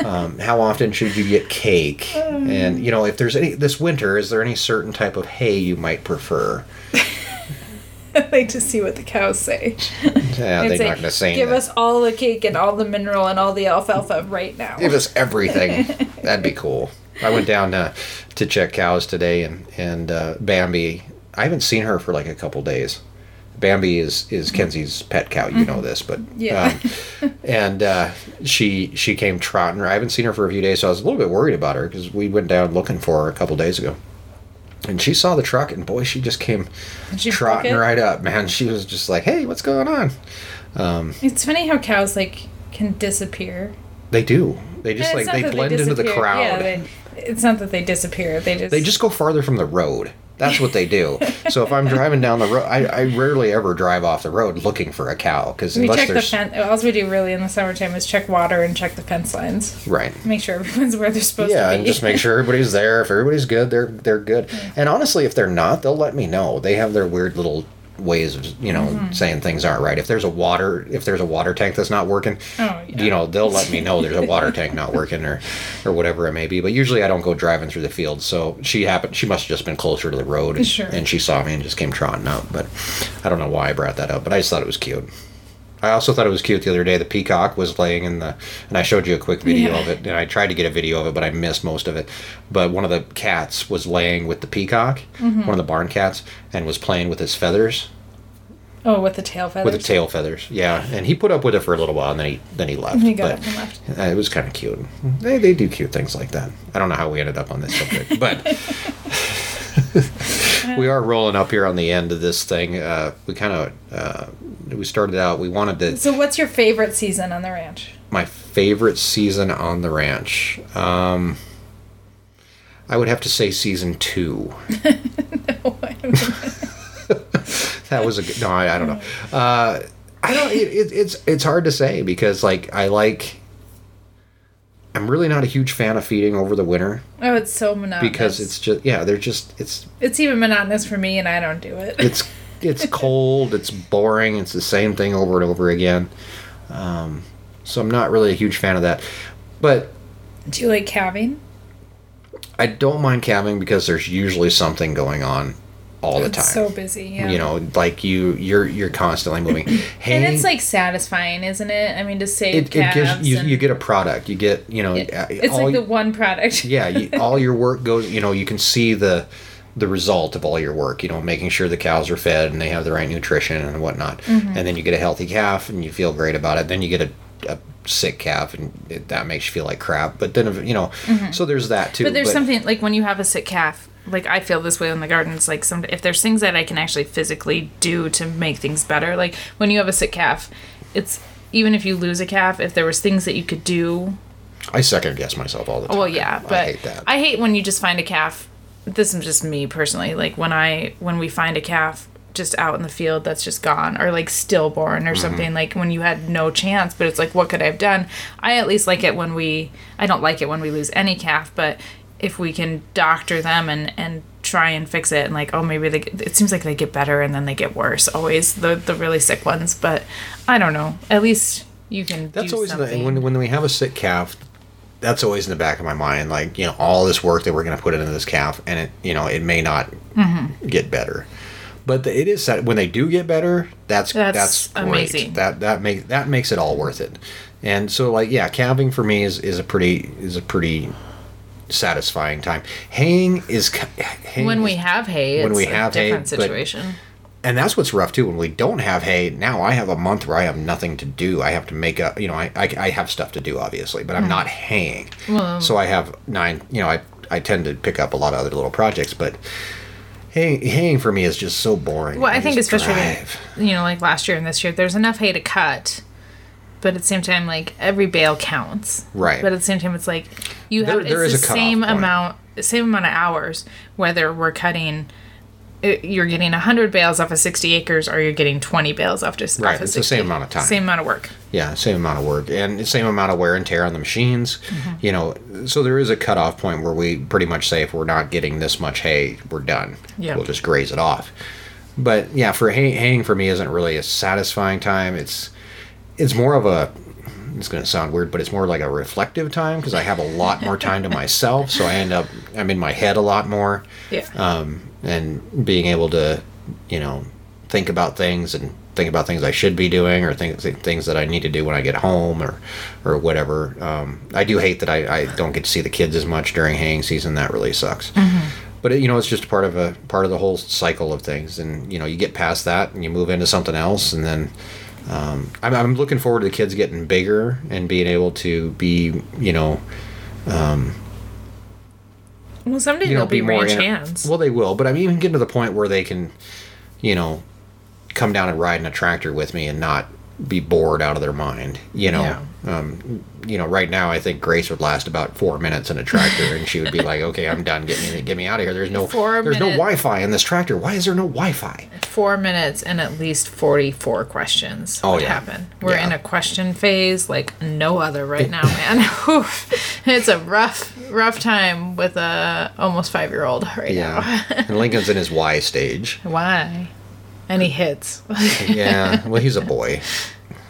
Um, how often should you get cake? And you know, if there's any this winter, is there any certain type of hay you might prefer? I like to see what the cows say. Yeah, they're not going to say Give that. us all the cake and all the mineral and all the alfalfa right now. Give us everything. That'd be cool. I went down to, to check cows today, and and uh, Bambi. I haven't seen her for like a couple days. Bambi is is Kenzie's pet cow. You know this, but Yeah. um, and uh, she she came trotting. I haven't seen her for a few days, so I was a little bit worried about her because we went down looking for her a couple days ago. And she saw the truck, and boy, she just came she trotting right up. Man, she was just like, "Hey, what's going on?" It's funny how cows like can disappear. They do. They just And like they blend into the crowd. Yeah, they, it's not that they disappear. They just They just go farther from the road. That's what they do. so if I'm driving down the road, I, I rarely ever drive off the road looking for a cow because we unless check the there's fence. All we do really in the summertime is check water and check the fence lines. right. Make sure everyone's where they're supposed Yeah, to be. Yeah, and just make sure everybody's there. If everybody's good, they're they're good. And honestly, if they're not, they'll let me know. They have their weird little ways of you know Mm-hmm. saying things aren't right. If there's a water if there's a water tank that's not working, Oh, yeah. you know they'll let me know there's a water tank not working or or whatever it may be. But usually I don't go driving through the field, so she happened. She must have just been closer to the road, and, Sure. and she saw me and just came trotting up. But I don't know why I brought that up, but I just thought it was cute. I also thought it was cute the other day. The peacock was laying in the, and I showed you a quick video Yeah. of it, and I tried to get a video of it, but I missed most of it. But one of the cats was laying with the peacock, Mm-hmm. one of the barn cats, and was playing with his feathers, oh, with the tail feathers. with the tail feathers. Yeah, and he put up with it for a little while, and then he then he left. He got but up and left. uh, it was kind of cute. They they do cute things like that. I don't know how we ended up on this subject, but. we are rolling up here on the end of this thing. Uh, we kind of uh, we started out. We wanted to So, what's your favorite season on the ranch? my favorite season on the ranch. Um, I would have to say season two. no, that was a good. No, I, I don't know. Uh, I don't. It, it, it's it's hard to say because like I like. I'm really not a huge fan of feeding over the winter Oh, it's so monotonous. because it's just yeah they're just it's it's even monotonous for me, and I don't do it. it's it's cold it's boring it's the same thing over and over again um, so i'm not really a huge fan of that but do you like calving? i don't mind calving because there's usually something going on all the It's time so busy. Yeah. you know like you you're you're constantly moving hey and it's like satisfying, isn't it? I mean, to save it, it gives you, you get a product you get you know it- uh, it's all like the one product. yeah you, all your work goes you know you can see the the result of all your work you know making sure the cows are fed and they have the right nutrition and whatnot Mm-hmm. and then you get a healthy calf and you feel great about it then you get a, a sick calf and it, that makes you feel like crap but then you know so there's that too Mm-hmm. But there's something like when you have a sick calf, like I feel this way in the gardens. Like some, if there's things that I can actually physically do to make things better, like when you have a sick calf, it's even if you lose a calf, if there was things that you could do. i second guess myself all the time Well, yeah, but i hate that I hate when you just find a calf. This is just me personally. Like when I when we find a calf just out in the field that's just gone or like stillborn Mm-hmm. or something like when you had no chance but it's like what could i have done i at least like it when we i don't like it when we lose any calf but if we can doctor them and and try and fix it and like oh maybe they get, it seems like they get better and then they get worse always the the really sick ones but i don't know at least you can That's always the, when when we have a sick calf. That's always in the back of my mind, like you know, all this work that we're going to put into this calf, and it, you know, it may not Mm-hmm. get better. But the, it is that when they do get better. That's That's that's, great. amazing. That that makes that makes it all worth it. And so like yeah, calving for me is is a pretty is a pretty satisfying time. Haying is haying when we have hay, when it's we a have hay, different but- situation. and that's what's rough too when we don't have hay now i have a month where i have nothing to do i have to make a you know i, I, I have stuff to do obviously but i'm mm-hmm. not haying so i have nine you know I, I tend to pick up a lot of other little projects but haying, haying for me is just so boring Well, I think especially, drive. You know, like last year and this year, there's enough hay to cut, but at the same time, like every bale counts. Right. But at the same time, it's like you have there it's is the same point. amount, same amount of hours, whether we're cutting. uh, You're getting 100 bales off of 60 acres, or you're getting 20 bales off just Right, off of it's the same amount of time. Same amount of work. yeah same amount of work and same amount of wear and tear on the machines Mm-hmm. you know so there is a cutoff point where we pretty much say if we're not getting this much hay we're done Yeah. we'll just graze it off but yeah for hay, haying for me isn't really a satisfying time it's it's more of a it's going to sound weird but it's more like a reflective time because i have a lot more time to myself so i end up i'm in my head a lot more Yeah. um, and being able to, you know, think about things and think about things I should be doing or things things that I need to do when I get home or or whatever. Um, I do hate that I, I don't get to see the kids as much during haying season. That really sucks. But it, you know, it's just part of a part of the whole cycle of things, and you know, you get past that and you move into something else, and then. Um, I'm, I'm looking forward to the kids getting bigger and being able to be, you know, well, someday you know, they'll be, more ranch inter- hands. Well, they will, but I mean, even getting to the point where they can, you know, come down and ride in a tractor with me and not be bored out of their mind. You know, um, you know, right now I think Grace would last about four minutes in a tractor, and she would be like, "Okay, I'm done. Get me, get me out of here. There's no, Four there's no Wi-Fi in this tractor. Why is there no Wi-Fi?" four minutes and at least 44 questions Oh, would yeah. happen. We're Yeah. in a question phase like no other right now, man. It's a rough, rough time with a almost five year old right Yeah, and Lincoln's in his Y stage. Why? And he hits. Yeah, well, he's a boy.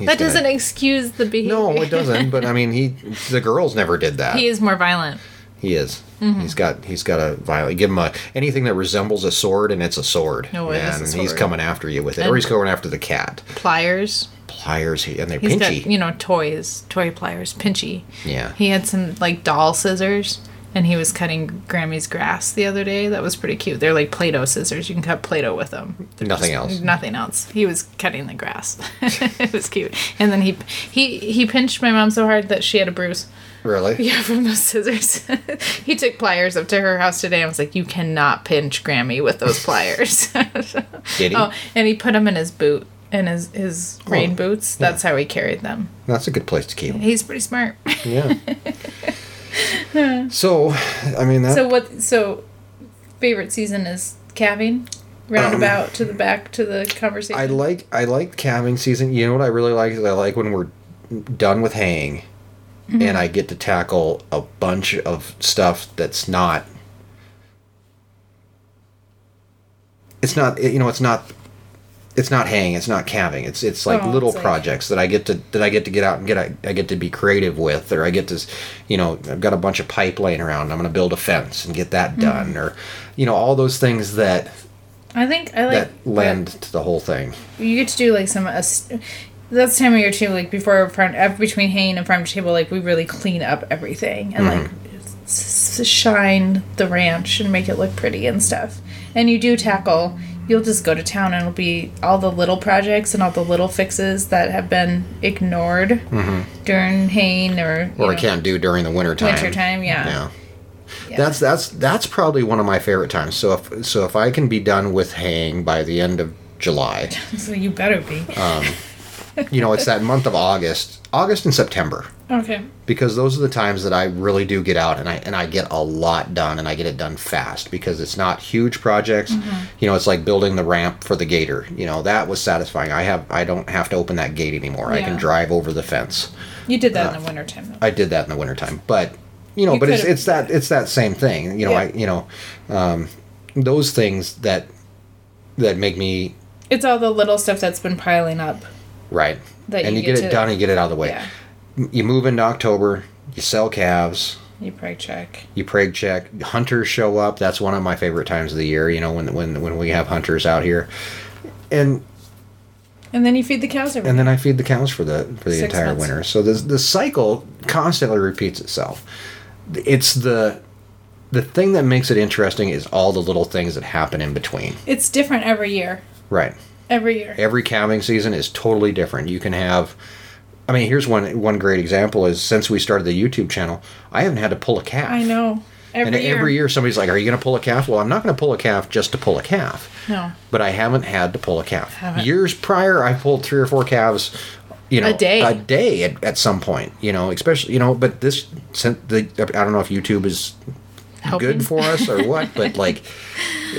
He's that gonna- doesn't excuse the behavior. No, it doesn't. But I mean, he the girls never did that. He is more violent. He is. Mm-hmm. He's got he's got a violent. Give him a anything that resembles a sword, and it's a sword. Oh, it and he's coming after you with it, or he's going after the cat. Pliers. Pliers, he, and they're He's pinchy. got, you know, toys, toy pliers, pinchy. yeah. He had some like doll scissors and he was cutting Grammy's grass the other day. That was pretty cute. They're like Play Doh scissors. You can cut Play Doh with them. They're Nothing just- else. Nothing else. He was cutting the grass. it was cute. And then he he he pinched my mom so hard that she had a bruise. Really? Yeah, from those scissors. he took pliers up to her house today and was like, "You cannot pinch Grammy with those pliers." Did he? oh, and he put them in his boot. In his his oh, rain Oh, boots. That's how he carried them. That's a good place to keep him. He's pretty smart. Yeah. so, I mean that. So what? So favorite season is calving. Roundabout to the back to the conversation. Um, I like I like calving season. You know what I really like is I like when we're done with haying, Mm-hmm. and I get to tackle a bunch of stuff that's not. It's not you know it's not. It's not haying. It's not calving. It's it's like Oh, little it's like- projects that I get to that I get to get out and get I, I get to be creative with, or I get to, you know, I've got a bunch of pipe laying around. I'm going to build a fence and get that Mm-hmm. done, or, you know, all those things that I think I like that lend to the whole thing. you get to do like some. Uh, that's time of year too. Like before farm, uh, between haying and farm to table, like we really clean up everything and like s- s- shine the ranch and make it look pretty and stuff. And you do tackle. You'll just go to town and it'll be all the little projects and all the little fixes that have been ignored mm-hmm. during haying or or know, can't do during the winter time. winter time. Yeah. Yeah. Yeah. That's that's that's probably one of my favorite times. So if so if I can be done with haying by the end of July, So you better be. Um, you know, it's that month of August, August and September, okay. because those are the times that I really do get out and I and I get a lot done and I get it done fast because it's not huge projects. Mm-hmm. You know, it's like building the ramp for the gator. You know, that was satisfying. I have I don't have to open that gate anymore. I can drive over the fence. You did that in the wintertime though. I did that in the wintertime. But you know, You but it's it's that it's that same thing. You know, Yeah. I you know, um, those things that that make me It's all the little stuff that's been piling up. right. That and you you, get, get it done, and you get it out of the way. Yeah. You move into October, you sell calves, You preg check. You preg check. Hunters show up. That's one of my favorite times of the year. You know when when when we have hunters out here, and And then you feed the cows every and then I feed the cows for the for the Six entire months. winter. So the the cycle constantly repeats itself. It's the the thing that makes it interesting is all the little things that happen in between. It's different every year. Right. Every year. Every calving season is totally different. You can have I mean, here's one one great example is since we started the YouTube channel, I haven't had to pull a calf. I know. Every and year. every year somebody's like, "Are you going to pull a calf?" Well, I'm not going to pull a calf just to pull a calf. No. But I haven't had to pull a calf. Haven't. Years prior, I pulled three or four calves. You know, A day. a day at, at some point. You know, especially you know. But this, since the I don't know if YouTube is Helping. good for us or what, but like,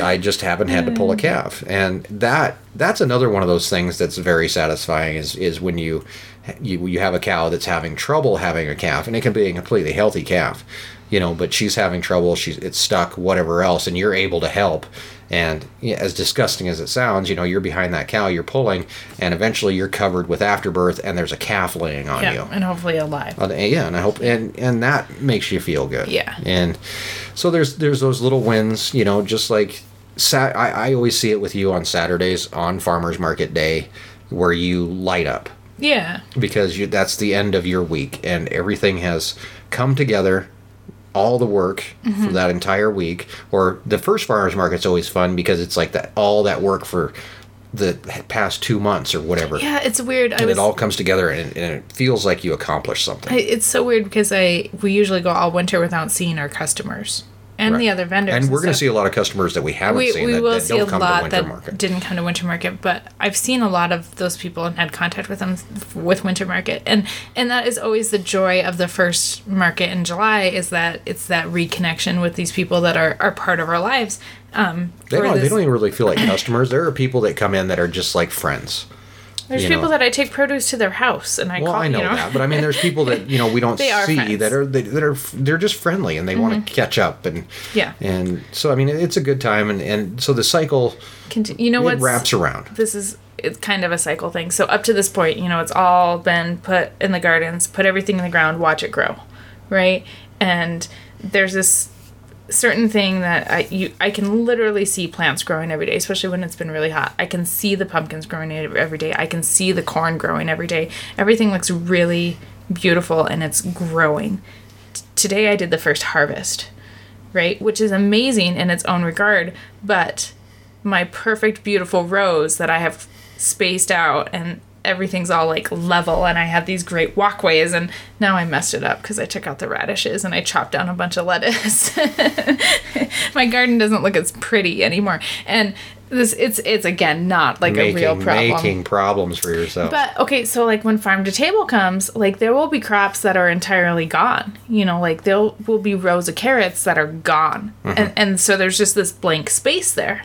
I just haven't had to pull a mm. calf, and that that's another one of those things that's very satisfying. Is is when you you you have a cow that's having trouble having a calf, and it can be a completely healthy calf, you know, but she's having trouble, she's it's stuck, whatever else, and you're able to help. And as disgusting as it sounds, you know, you're behind that cow, you're pulling, and eventually you're covered with afterbirth, and there's a calf laying on Yeah, you. and hopefully alive. Uh, yeah, and I hope and and that makes you feel good. Yeah. And so there's there's those little wins, you know, just like sat. I, I always see it with you on Saturdays on Farmers Market Day, where you light up Yeah. because you that's the end of your week and everything has come together. All the work Mm-hmm. for that entire week, or the first farmers market's always fun because it's like that all that work for the past two months or whatever, Yeah, it's weird. I and was it all comes together and, and it feels like you accomplished something. I, it's so weird because I we usually go all winter without seeing our customers and the other vendors. And we're going to see a lot of customers that we haven't we, seen we that, will that see a lot Winter that Market. didn't come to Winter Market, but I've seen a lot of those people and had contact with them with Winter Market, and and that is always the joy of the first market in July is that it's that reconnection with these people that are, are part of our lives. Um, They don't, they don't even really feel like customers. There are people that come in that are just like friends. There's people know. that I take produce to their house, and I Well, call I know, you know that, but I mean, there's people that you know we don't see friends. Mm-hmm. that are they, that are they're just friendly and they want to catch up and Yeah. and so I mean it's a good time and and so the cycle Conti- you know what wraps around. this is it's kind of a cycle thing. So up to this point, you know, it's all been put in the gardens, put everything in the ground, watch it grow, right? And there's this certain thing that I you I can literally see plants growing every day, especially when it's been really hot. I can see the pumpkins growing every day. I can see the corn growing every day. Everything looks really beautiful and it's growing. T- today I did the first harvest, right? Which is amazing in its own regard, but my perfect beautiful rows that I have spaced out and everything's all like level and I have these great walkways and now I messed it up because I took out the radishes and I chopped down a bunch of lettuce. my garden doesn't look as pretty anymore. And this it's it's again not like making a real problem. making problems for yourself. But okay, so like when farm to table comes, like there will be crops that are entirely gone. You know, like there will be rows of carrots that are gone, Mm-hmm. and and so there's just this blank space there.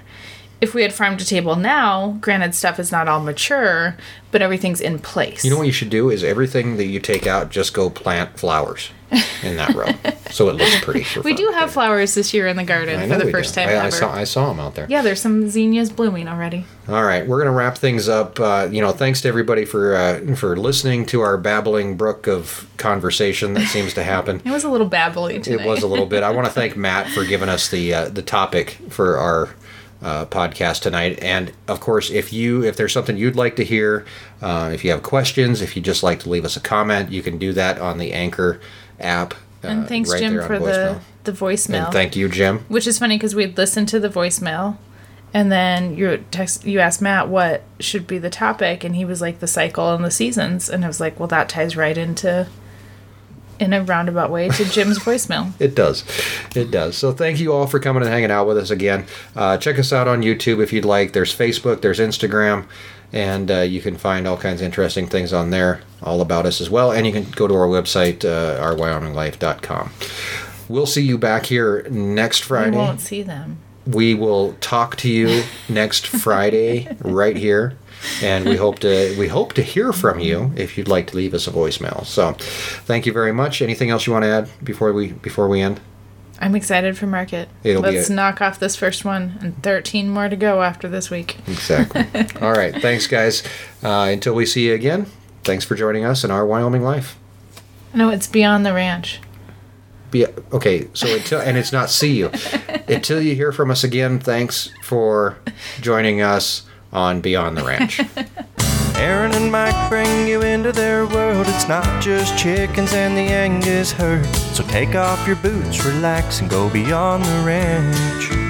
If we had farm to table now, granted stuff is not all mature, but everything's in place. you know what you should do is everything that you take out, just go plant flowers in that row, so it looks pretty. We do have flowers this year in the garden for the first do. time I, ever. I saw I saw them out there. yeah, there's some zinnias blooming already. All right, we're gonna wrap things up. Uh, you know, thanks to everybody for uh, for listening to our babbling brook of conversation that seems to happen. It was a little babbling. tonight. It was a little bit. I want to thank Matt for giving us the uh, the topic for our uh, podcast tonight. And of course, if you if there's something you'd like to hear, uh, if you have questions, if you just like to leave us a comment, you can do that on the Anchor app. Uh, and thanks right Jim for voicemail. the the voicemail. And thank you, Jim. which is funny because we had listened to the voicemail and then you text you asked matt what should be the topic and he was like the cycle and the seasons and i was like well that ties right into in a roundabout way to jim's voicemail It does. It does. So thank you all for coming and hanging out with us again. Uh, check us out on YouTube if you'd like. There's Facebook, there's Instagram, and uh, you can find all kinds of interesting things on there, all about us as well. And you can go to our website, uh, ourwyominglife.com. We'll see you back here next Friday. won't see them We will talk to you next Friday right here. And we hope to we hope to hear from you if you'd like to leave us a voicemail. So, thank you very much. Anything else you want to add before we before we end? i'm excited for market It'll let's a- knock off this first one and 13 more to go after this week Exactly. All right. Thanks, guys. Uh, until we see you again, thanks for joining us in our Wyoming life. no it's beyond the ranch be okay. So until and it's not see you until you hear from us again. Thanks for joining us on Beyond the Ranch. Erin and Mike bring you into their world. It's not just chickens and the Angus herd. So take off your boots, relax, and go beyond the ranch.